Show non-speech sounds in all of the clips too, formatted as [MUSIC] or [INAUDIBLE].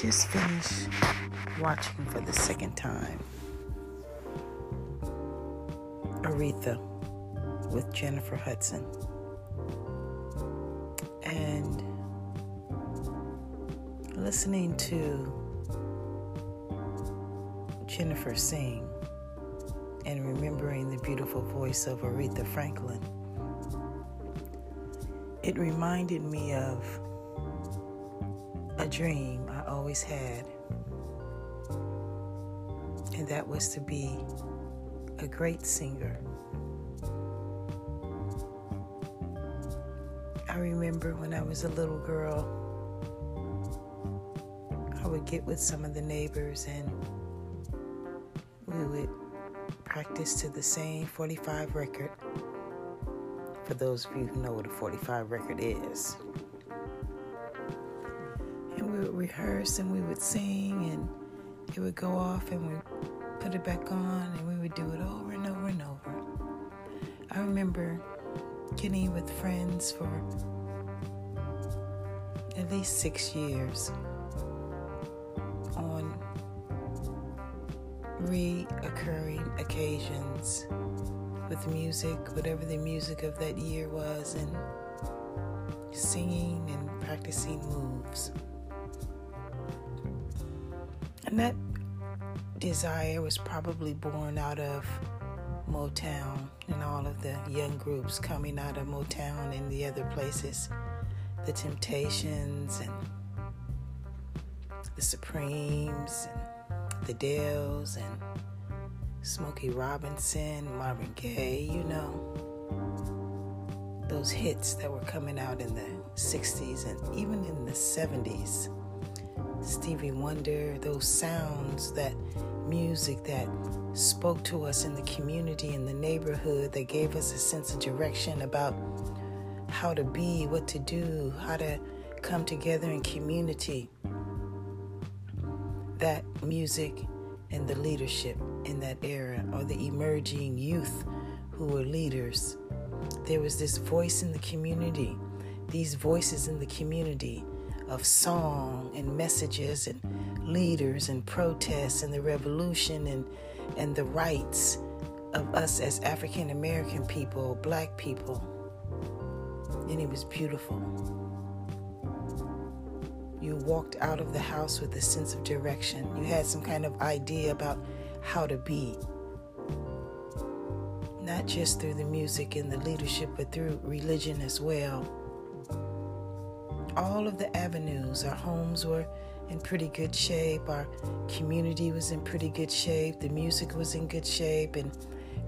just finished watching for the second time Aretha with Jennifer Hudson. And listening to Jennifer sing and remembering the beautiful voice of Aretha Franklin, it reminded me of dream I always had, and that was to be a great singer. I remember when I was a little girl, I would get with some of the neighbors and we would practice to the same 45 record. For those of you who know what a 45 record is would rehearse and we would sing and it would go off and we put it back on and we would do it over and over and over. I remember getting with friends for at least six years on reoccurring occasions with music, whatever the music of that year was, and singing and practicing moves. And that desire was probably born out of Motown and all of the young groups coming out of Motown and the other places, the Temptations and the Supremes and the Dells and Smokey Robinson, Marvin Gaye, you know. Those hits that were coming out in the 60s and even in the 70s. Stevie Wonder, those sounds, that music that spoke to us in the community, in the neighborhood, that gave us a sense of direction about how to be, what to do, how to come together in community. That music and the leadership in that era, or the emerging youth who were leaders. There was this voice in the community, these voices in the community of song and messages and leaders and protests and the revolution and, and the rights of us as African American people, black people. And it was beautiful. You walked out of the house with a sense of direction. You had some kind of idea about how to be. Not just through the music and the leadership, but through religion as well all of the avenues. Our homes were in pretty good shape, our community was in pretty good shape, the music was in good shape, and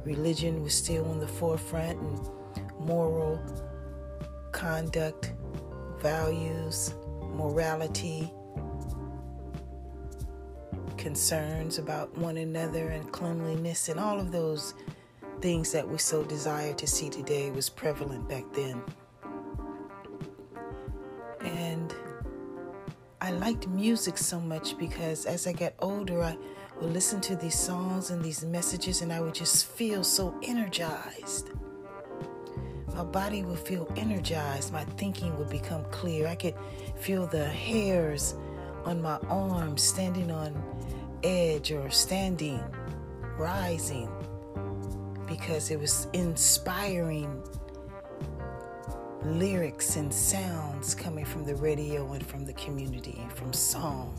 religion was still on the forefront, and moral conduct, values, morality, concerns about one another, and cleanliness, and all of those things that we so desire to see today was prevalent back then. Liked music so much because as I got older, I would listen to these songs and these messages, and I would just feel so energized. My body would feel energized, my thinking would become clear. I could feel the hairs on my arms standing on edge or standing, rising, because it was inspiring lyrics and sounds coming from the radio and from the community from song.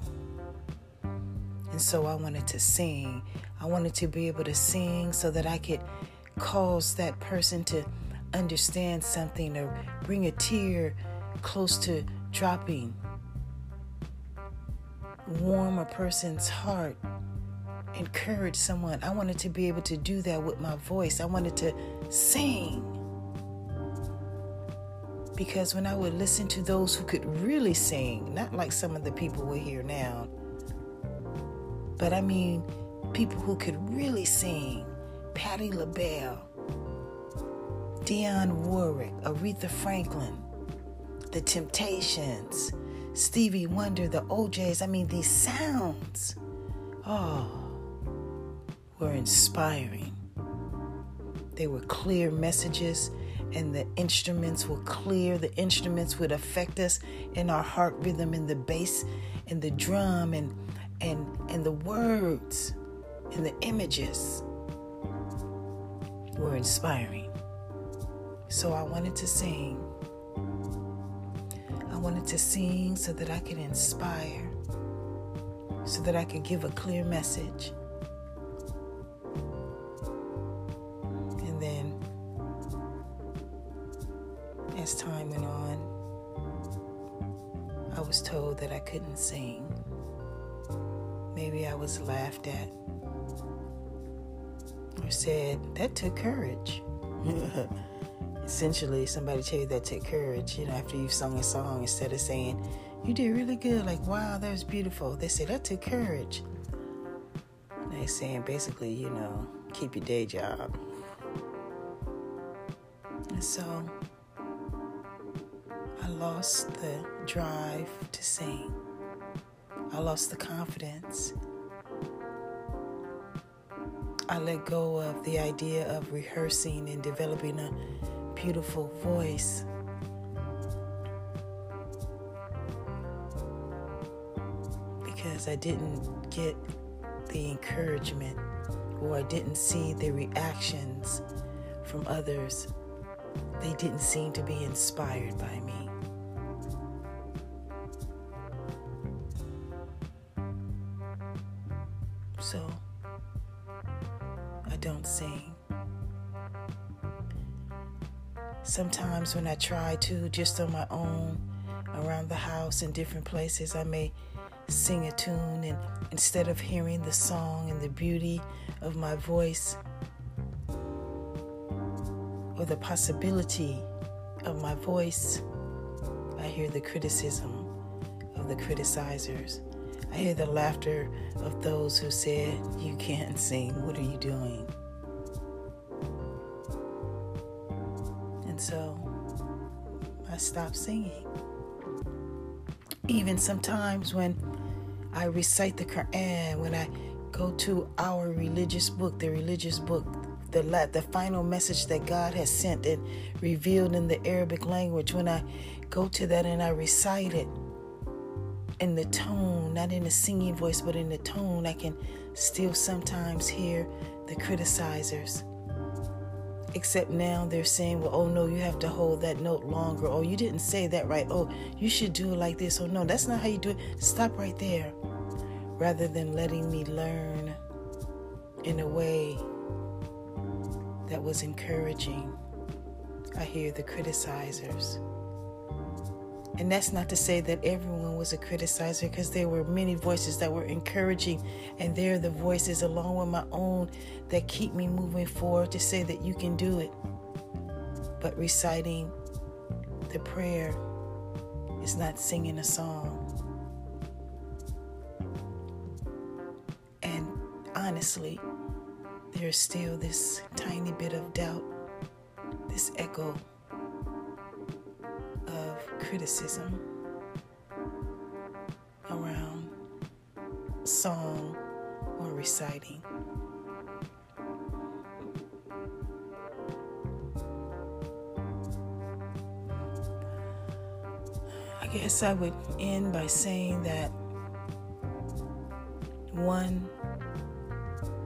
And so I wanted to sing. I wanted to be able to sing so that I could cause that person to understand something or bring a tear close to dropping, warm a person's heart, encourage someone. I wanted to be able to do that with my voice. I wanted to sing. Because when I would listen to those who could really sing, not like some of the people we hear now, but I mean people who could really sing Patti LaBelle, Dionne Warwick, Aretha Franklin, The Temptations, Stevie Wonder, the O'Jays, I mean, these sounds, oh, were inspiring. They were clear messages and the instruments will clear. The instruments would affect us in our heart rhythm, in the bass, and the drum, and and and the words, and the images were inspiring. So I wanted to sing. I wanted to sing so that I could inspire, so that I could give a clear message. I was told that I couldn't sing. Maybe I was laughed at or said, that took courage. [LAUGHS] Essentially, somebody tell you that took courage, you know, after you've sung a song, instead of saying, you did really good, like, wow, that was beautiful. They say, that took courage. they saying, basically, you know, keep your day job. And so, I lost the drive to sing. I lost the confidence I let go of the idea of rehearsing and developing a beautiful voice. Because I didn't get the encouragement or I didn't see the reactions from others. They didn't seem to be inspired by me. Don't sing. Sometimes, when I try to, just on my own, around the house in different places, I may sing a tune, and instead of hearing the song and the beauty of my voice, or the possibility of my voice, I hear the criticism of the criticizers. I hear the laughter of those who said, You can't sing. What are you doing? And so I stopped singing. Even sometimes when I recite the Quran, when I go to our religious book, the religious book, the the final message that God has sent and revealed in the Arabic language, when I go to that and I recite it, in the tone, not in the singing voice, but in the tone, I can still sometimes hear the criticizers. Except now they're saying, well, oh no, you have to hold that note longer. Oh, you didn't say that right. Oh, you should do it like this. Oh, no, that's not how you do it. Stop right there. Rather than letting me learn in a way that was encouraging, I hear the criticizers. And that's not to say that everyone was a criticizer, because there were many voices that were encouraging, and they're the voices, along with my own, that keep me moving forward to say that you can do it. But reciting the prayer is not singing a song. And honestly, there's still this tiny bit of doubt, this echo criticism around song or reciting. I guess I would end by saying that one,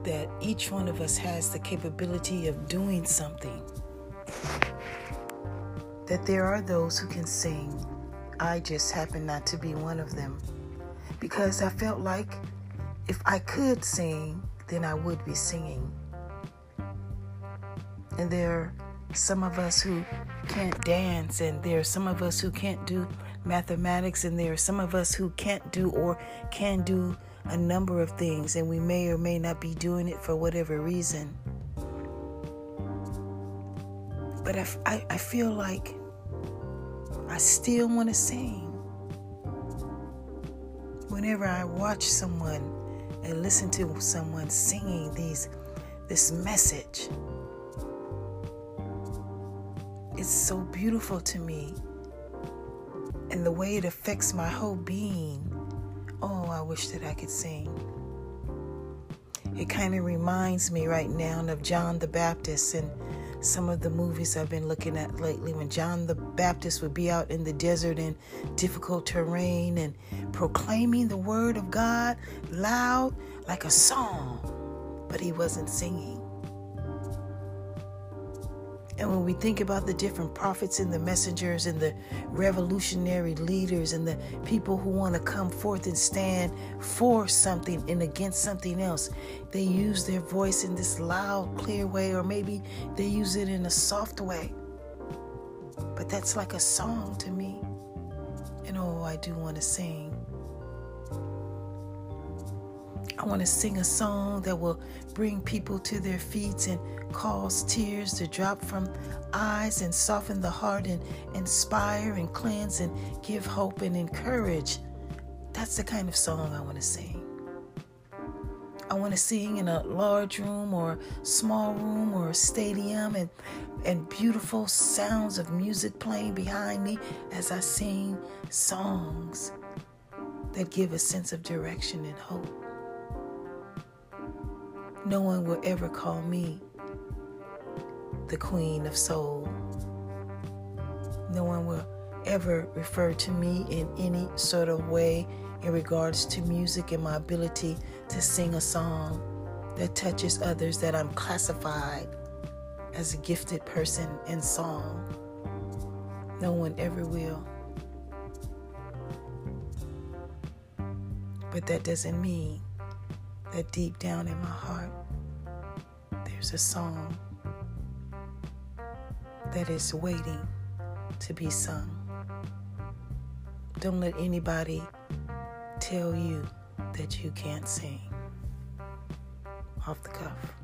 that each one of us has the capability of doing something that there are those who can sing. I just happen not to be one of them because I felt like if I could sing, then I would be singing. And there are some of us who can't dance, and there are some of us who can't do mathematics, and there are some of us who can't do or can do a number of things, and we may or may not be doing it for whatever reason. But I, I, I feel like I still want to sing. Whenever I watch someone and listen to someone singing these this message, it's so beautiful to me. And the way it affects my whole being. Oh, I wish that I could sing. It kind of reminds me right now of John the Baptist and some of the movies I've been looking at lately when John the Baptist would be out in the desert in difficult terrain and proclaiming the word of God loud like a song, but he wasn't singing. And when we think about the different prophets and the messengers and the revolutionary leaders and the people who want to come forth and stand for something and against something else, they use their voice in this loud, clear way, or maybe they use it in a soft way. But that's like a song to me. And oh, I do want to sing. I want to sing a song that will bring people to their feet and cause tears to drop from eyes and soften the heart and inspire and cleanse and give hope and encourage. That's the kind of song I want to sing. I want to sing in a large room or small room or a stadium and and beautiful sounds of music playing behind me as I sing songs that give a sense of direction and hope. No one will ever call me the Queen of Soul. No one will ever refer to me in any sort of way in regards to music and my ability to sing a song that touches others that I'm classified as a gifted person in song. No one ever will. But that doesn't mean that deep down in my heart, there's a song that is waiting to be sung. Don't let anybody tell you that you can't sing off the cuff.